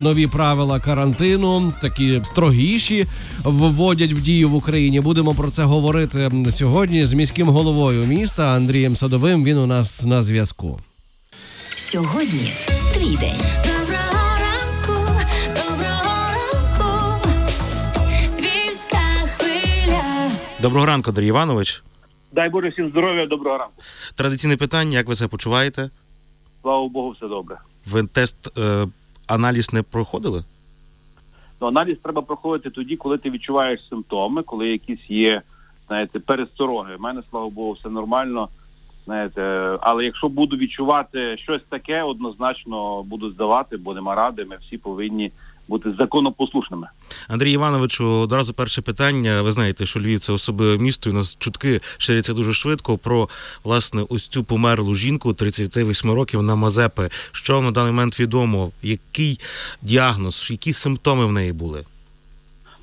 Нові правила карантину, такі строгіші, вводять в дію в Україні. Будемо про це говорити сьогодні з міським головою міста Андрієм Садовим. Він у нас на зв'язку. Сьогодні твій день. Доброго ранку, доброго ранку, Львівська хвиля. Доброго ранку, Андрій Іванович. Дай Боже всім здоров'я, доброго ранку. Традиційне питання, як ви себе почуваєте? Слава Богу, все добре. Ви тест е, аналіз не проходили? Ну, аналіз треба проходити тоді, коли ти відчуваєш симптоми, коли якісь є, знаєте, перестороги. У мене, слава Богу, все нормально. Знаєте, але якщо буду відчувати щось таке, однозначно буду здавати, бо нема ради, ми всі повинні бути законопослушними. Андрій Івановичу, одразу перше питання. Ви знаєте, що Львів це особливе місто, і у нас чутки ширяться дуже швидко про власне ось цю померлу жінку 38 років на Мазепи. Що на даний момент відомо? Який діагноз, які симптоми в неї були?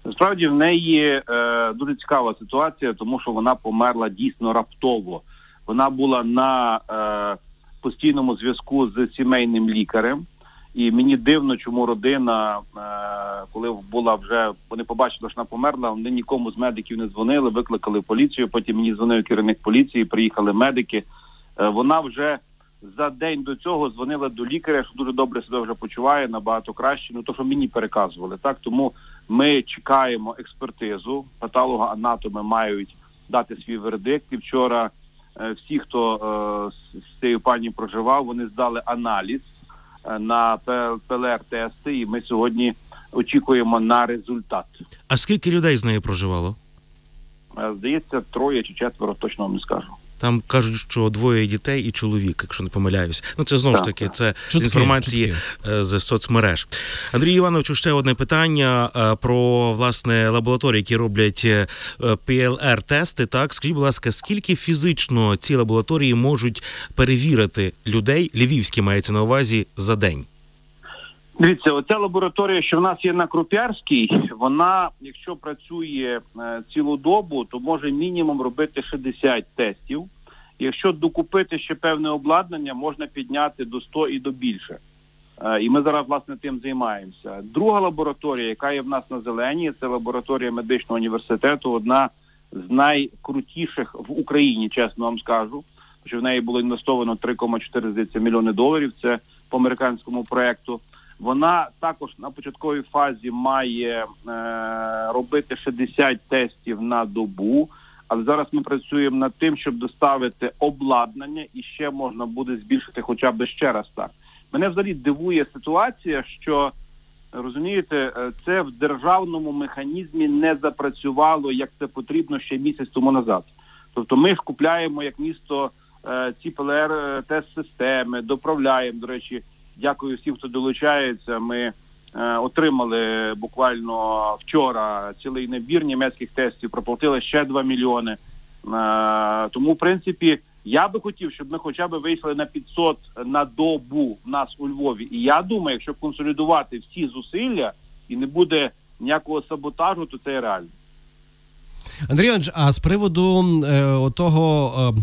Насправді в неї е, дуже цікава ситуація, тому що вона померла дійсно раптово. Вона була на е, постійному зв'язку з сімейним лікарем. І мені дивно, чому родина, е, коли була вже, вони побачили, що вона померла, вони нікому з медиків не дзвонили, викликали поліцію, потім мені дзвонив керівник поліції, приїхали медики. Е, вона вже за день до цього дзвонила до лікаря, що дуже добре себе вже почуває, набагато краще, ну то, що мені переказували. Так, тому ми чекаємо експертизу, патологоанатоми мають дати свій вердикт. І вчора всі, хто е, з- цією пані проживав, вони здали аналіз е, на ПЛР-тести, і ми сьогодні очікуємо на результат. А скільки людей з нею проживало? Е, Здається, троє чи четверо, точно вам не скажу. Там кажуть, що двоє дітей і чоловік, якщо не помиляюсь. Ну це знову ж таки, так. це з інформації чутки. е, з соцмереж. Андрій Івановичу, ще одне питання е, про власне лабораторії, які роблять ПЛР-тести. Так, скажіть, будь ласка, скільки фізично ці лабораторії можуть перевірити людей, львівські мається на увазі за день? Дивіться, оця лабораторія, що в нас є на Круп'ярській, вона, якщо працює е, цілу добу, то може мінімум робити 60 тестів. Якщо докупити ще певне обладнання, можна підняти до 100 і до більше. Е, І ми зараз, власне, тим займаємося. Друга лабораторія, яка є в нас на зеленій, це лабораторія медичного університету, одна з найкрутіших в Україні, чесно вам скажу, що в неї було інвестовано 3,4 мільйони доларів. Це по американському проекту. Вона також на початковій фазі має е, робити 60 тестів на добу, але зараз ми працюємо над тим, щоб доставити обладнання і ще можна буде збільшити хоча б ще раз так. Мене взагалі дивує ситуація, що розумієте, е, це в державному механізмі не запрацювало, як це потрібно ще місяць тому назад. Тобто ми ж купляємо як місто е, ці ПЛР-тест-системи, доправляємо, до речі, дякую всім, хто долучається. Ми е, отримали буквально вчора цілий набір німецьких тестів, проплатили ще 2 мільйони. Е, тому, в принципі, я би хотів, щоб ми хоча б вийшли на 500 на добу в нас у Львові. І я думаю, якщо консолідувати всі зусилля і не буде ніякого саботажу, то це реально. Андрій Іванович, а з приводу е, отого.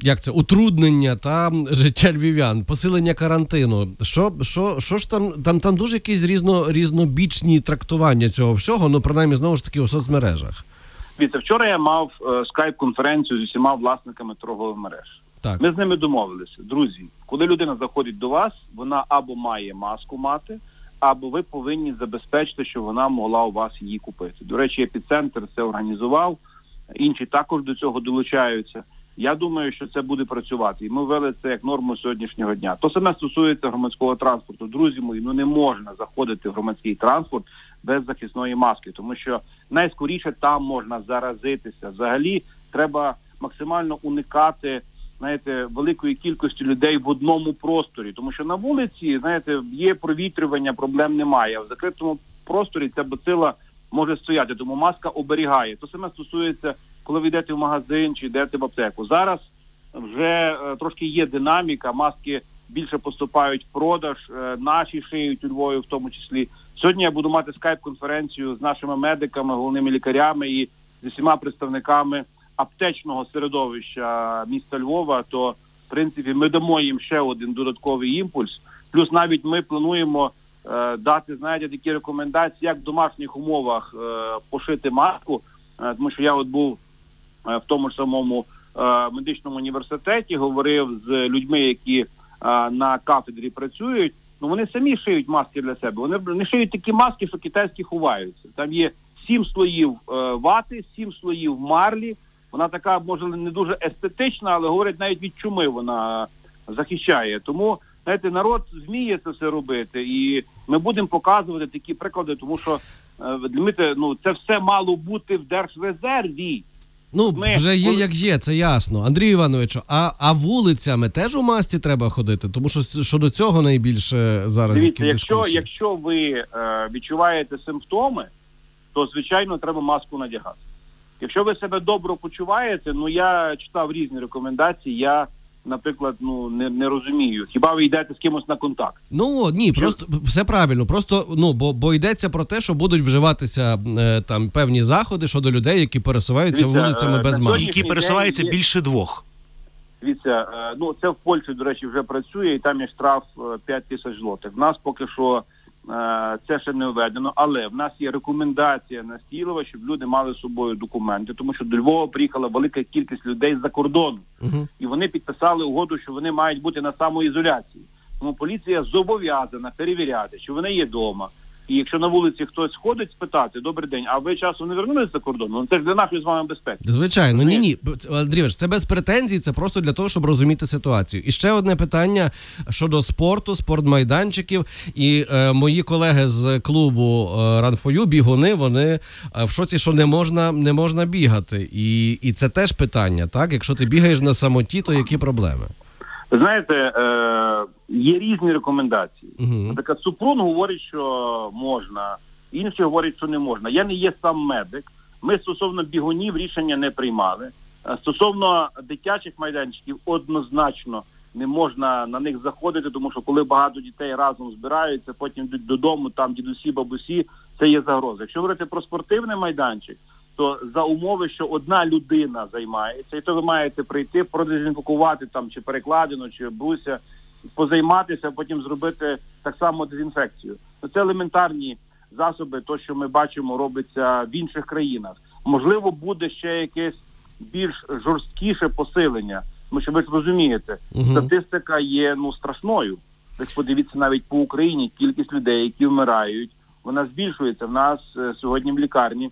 Як це утруднення та життя львів'ян, посилення карантину. Що, що, що ж там, там, там дуже якісь різно, різнобічні трактування цього всього, ну принаймні знову ж таки у соцмережах. Дивіться, вчора я мав е, скайп-конференцію з усіма власниками торгових мереж. Так. Ми з ними домовилися. Друзі, коли людина заходить до вас, вона або має маску мати, або ви повинні забезпечити, щоб вона могла у вас її купити. До речі, епіцентр це організував, інші також до цього долучаються. Я думаю, що це буде працювати. І ми ввели це як норму сьогоднішнього дня. То саме стосується громадського транспорту. Друзі мої, ну не можна заходити в громадський транспорт без захисної маски, тому що найскоріше там можна заразитися. Взагалі треба максимально уникати знаєте, великої кількості людей в одному просторі, тому що на вулиці, знаєте, є провітрювання, проблем немає. А в закритому просторі ця бацила може стояти, тому маска оберігає. То саме стосується, коли ви йдете в магазин чи йдете в аптеку. Зараз вже е, трошки є динаміка, маски більше поступають в продаж, е, наші шиють у Львові в тому числі. Сьогодні я буду мати скайп-конференцію з нашими медиками, головними лікарями і з усіма представниками аптечного середовища міста Львова, то в принципі ми дамо їм ще один додатковий імпульс. Плюс навіть ми плануємо е, дати, знаєте, такі рекомендації, як в домашніх умовах е, пошити маску, Е, тому що я от був в тому ж самому е, медичному університеті, говорив з людьми, які е, на кафедрі працюють. Ну вони самі шиють маски для себе. Вони, вони шиють такі маски, що китайські ховаються. Там є сім слоїв е, вати, сім слоїв марлі. Вона така, може, не дуже естетична, але говорить, навіть від чуми вона захищає. Тому, знаєте, народ вміє це все робити, і ми будемо показувати такі приклади, тому що е, ну це все мало бути в держрезерві. Ну, Ми- вже є як є, це ясно. Андрію Івановичу, а, а вулицями теж у масці треба ходити? Тому що щодо цього найбільше зараз Дивіться, якщо, дискусії. якщо ви е, відчуваєте симптоми, то звичайно треба маску надягати. Якщо ви себе добре почуваєте, ну я читав різні рекомендації, я, наприклад, ну не, не розумію. Хіба ви йдете з кимось на контакт? Ну ні, Що- просто все правильно. Просто ну бо, бо йдеться про те, що будуть вживатися е, там певні заходи щодо людей, які пересуваються Дивіться, вулицями е, без маски. Які пересуваються є- більше двох. Дивіться, е, ну це в Польщі, до речі, вже працює, і там є штраф е, 5 тисяч злотих. В нас поки що е, це ще не введено, але в нас є рекомендація настійлива, щоб люди мали з собою документи, тому що до Львова приїхала велика кількість людей з-за кордону. Угу. і вони підписали угоду, що вони мають бути на самоізоляції. Тому поліція зобов'язана перевіряти, що вони є вдома. І якщо на вулиці хтось ходить, спитати, добрий день, а ви часом не вернулися за кордон? Ну це ж для нашої з вами безпеки. Звичайно, ні, ні. Андрій це без претензій, це просто для того, щоб розуміти ситуацію. І ще одне питання щодо спорту, спортмайданчиків. І е, мої колеги з клубу е, Ранфою, бігуни, вони е, в шоці, що не можна, не можна бігати. І, і це теж питання, так? Якщо ти бігаєш на самоті, то які проблеми? Ви знаєте, е, є різні рекомендації. Угу. Наприклад, Супрун говорить, що можна, інші говорять, що не можна. Я не є сам медик. Ми стосовно бігунів рішення не приймали. Е, Стосовно дитячих майданчиків однозначно не можна на них заходити, тому що коли багато дітей разом збираються, потім йдуть додому, там дідусі, бабусі, це є загроза. Якщо говорити про спортивний майданчик, то за умови, що одна людина займається, і то ви маєте прийти, продезінфікувати там чи перекладину, чи бруся, позайматися, потім зробити так само дезінфекцію. Ну, Це елементарні засоби, то, що ми бачимо, робиться в інших країнах. Можливо, буде ще якесь більш жорсткіше посилення. Тому що ви ж розумієте, Мгм. статистика є ну страшною. Ж подивіться навіть по Україні кількість людей, які вмирають, вона збільшується. В нас е, сьогодні в лікарні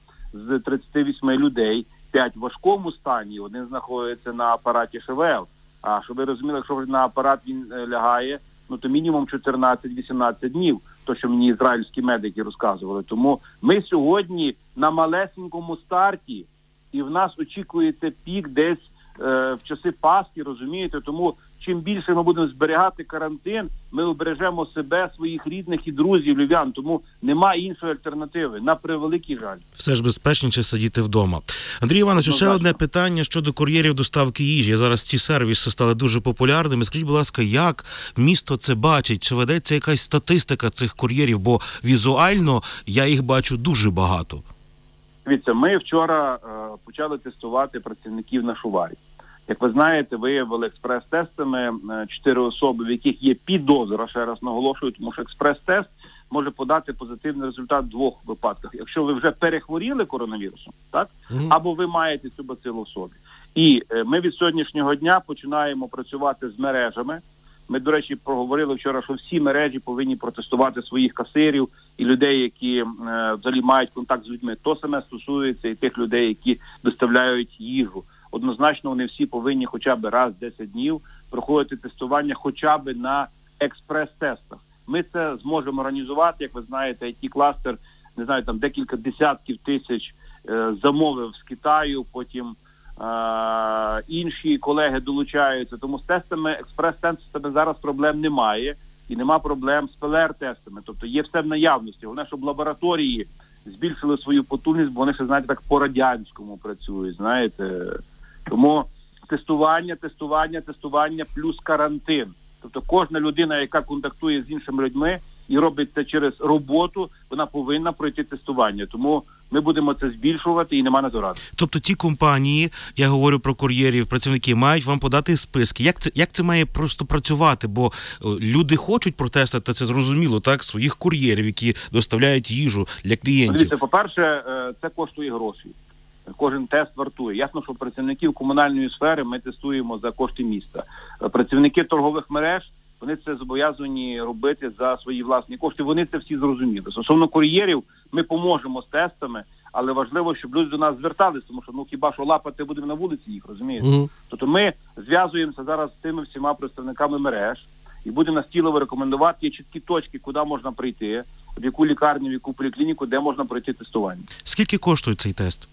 з 38 людей 5 в важкому стані, один знаходиться на апараті ШВЛ. А щоб ви розуміли, якщо на апарат він е, лягає, ну то мінімум 14-18 днів, то що мені ізраїльські медики розказували. Тому ми сьогодні на малесенькому старті, і в нас очікується пік десь е, в часи Пасхи, розумієте? Тому чим більше ми будемо зберігати карантин, ми обережемо себе, своїх рідних і друзів, львів'ян. Тому нема іншої альтернативи. На превеликий жаль. Все ж безпечніше сидіти вдома. Андрій Іванович, ще одне питання щодо кур'єрів доставки їжі. Зараз ці сервіси стали дуже популярними. Скажіть, будь ласка, як місто це бачить? Чи ведеться якась статистика цих кур'єрів? Бо візуально я їх бачу дуже багато. Дивіться, ми вчора е, почали тестувати працівників на шуварі. Як ви знаєте, виявили експрес-тестами е, чотири особи, в яких є підозра, ще раз наголошую, тому що експрес-тест може подати позитивний результат в двох випадках. Якщо ви вже перехворіли коронавірусом, так? Або ви маєте цю бацилу в собі. І е, ми від сьогоднішнього дня починаємо працювати з мережами. Ми, до речі, проговорили вчора, що всі мережі повинні протестувати своїх касирів і людей, які е, взагалі мають контакт з людьми. То саме стосується і тих людей, які доставляють їжу. Однозначно вони всі повинні хоча б раз в 10 днів проходити тестування хоча б на експрес-тестах. Ми це зможемо організувати, як ви знаєте, it кластер не знаю, там декілька десятків тисяч е, замовив з Китаю, потім е, інші колеги долучаються. Тому з тестами експрес-тестами зараз проблем немає і нема проблем з ПЛР-тестами. Тобто є все в наявності. Головне, щоб лабораторії збільшили свою потужність, бо вони ще, знаєте, так по-радянському працюють, знаєте. Тому тестування, тестування, тестування плюс карантин. Тобто кожна людина, яка контактує з іншими людьми і робить це через роботу, вона повинна пройти тестування. Тому ми будемо це збільшувати і нема на. Тобто ті компанії, я говорю про кур'єрів, працівники мають вам подати списки. Як це як це має просто працювати? Бо е, люди хочуть протестити, це зрозуміло, так своїх кур'єрів, які доставляють їжу для клієнтів. Дивіться, по-перше, е, це коштує гроші. Кожен тест вартує. Ясно, що працівників комунальної сфери ми тестуємо за кошти міста. Е, Працівники торгових мереж вони це зобов'язані робити за свої власні кошти. Вони це всі зрозуміли. Стосовно кур'єрів, ми поможемо з тестами, але важливо, щоб люди до нас звертались, тому що ну хіба що лапати будемо на вулиці їх, розумієте? Мгм. Тобто ми зв'язуємося зараз з тими всіма представниками мереж і будемо настійливо рекомендувати є чіткі точки, куди можна прийти, в яку лікарню, в яку поліклініку, де можна пройти тестування. Скільки коштує цей тест?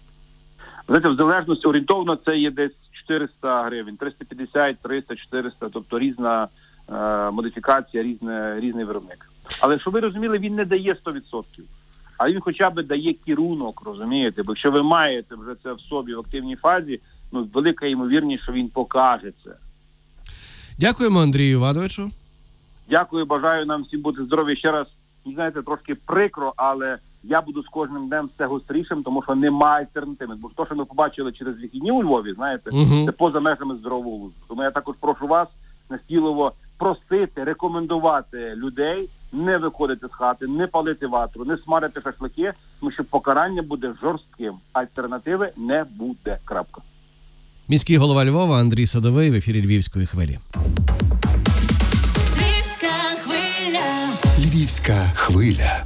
Знаєте, в залежності орієнтовно це є десь 400 гривень, 350, 300, 400, тобто різна е, модифікація, різне, різний виробник. Але щоб ви розуміли, він не дає 100%. А він хоча б дає керунок, розумієте? Бо якщо ви маєте вже це в собі в активній фазі, ну велика ймовірність, що він покаже це. Дякуємо Андрію Івановичу. Дякую, бажаю нам всім бути здорові. Ще раз, ну, знаєте, трошки прикро, але я буду з кожним днем все гострішим, тому що немає альтернативи. Бо то, що ми побачили через вихідні у Львові, знаєте, Мгм. це поза межами здорового глузду. Тому я також прошу вас настійливо просити, рекомендувати людей не виходити з хати, не палити ватру, не смарити шашлики, тому що покарання буде жорстким. Альтернативи не буде. Крапка. Міський голова Львова Андрій Садовий в ефірі Львівської хвилі. Львівська хвиля. Львівська хвиля.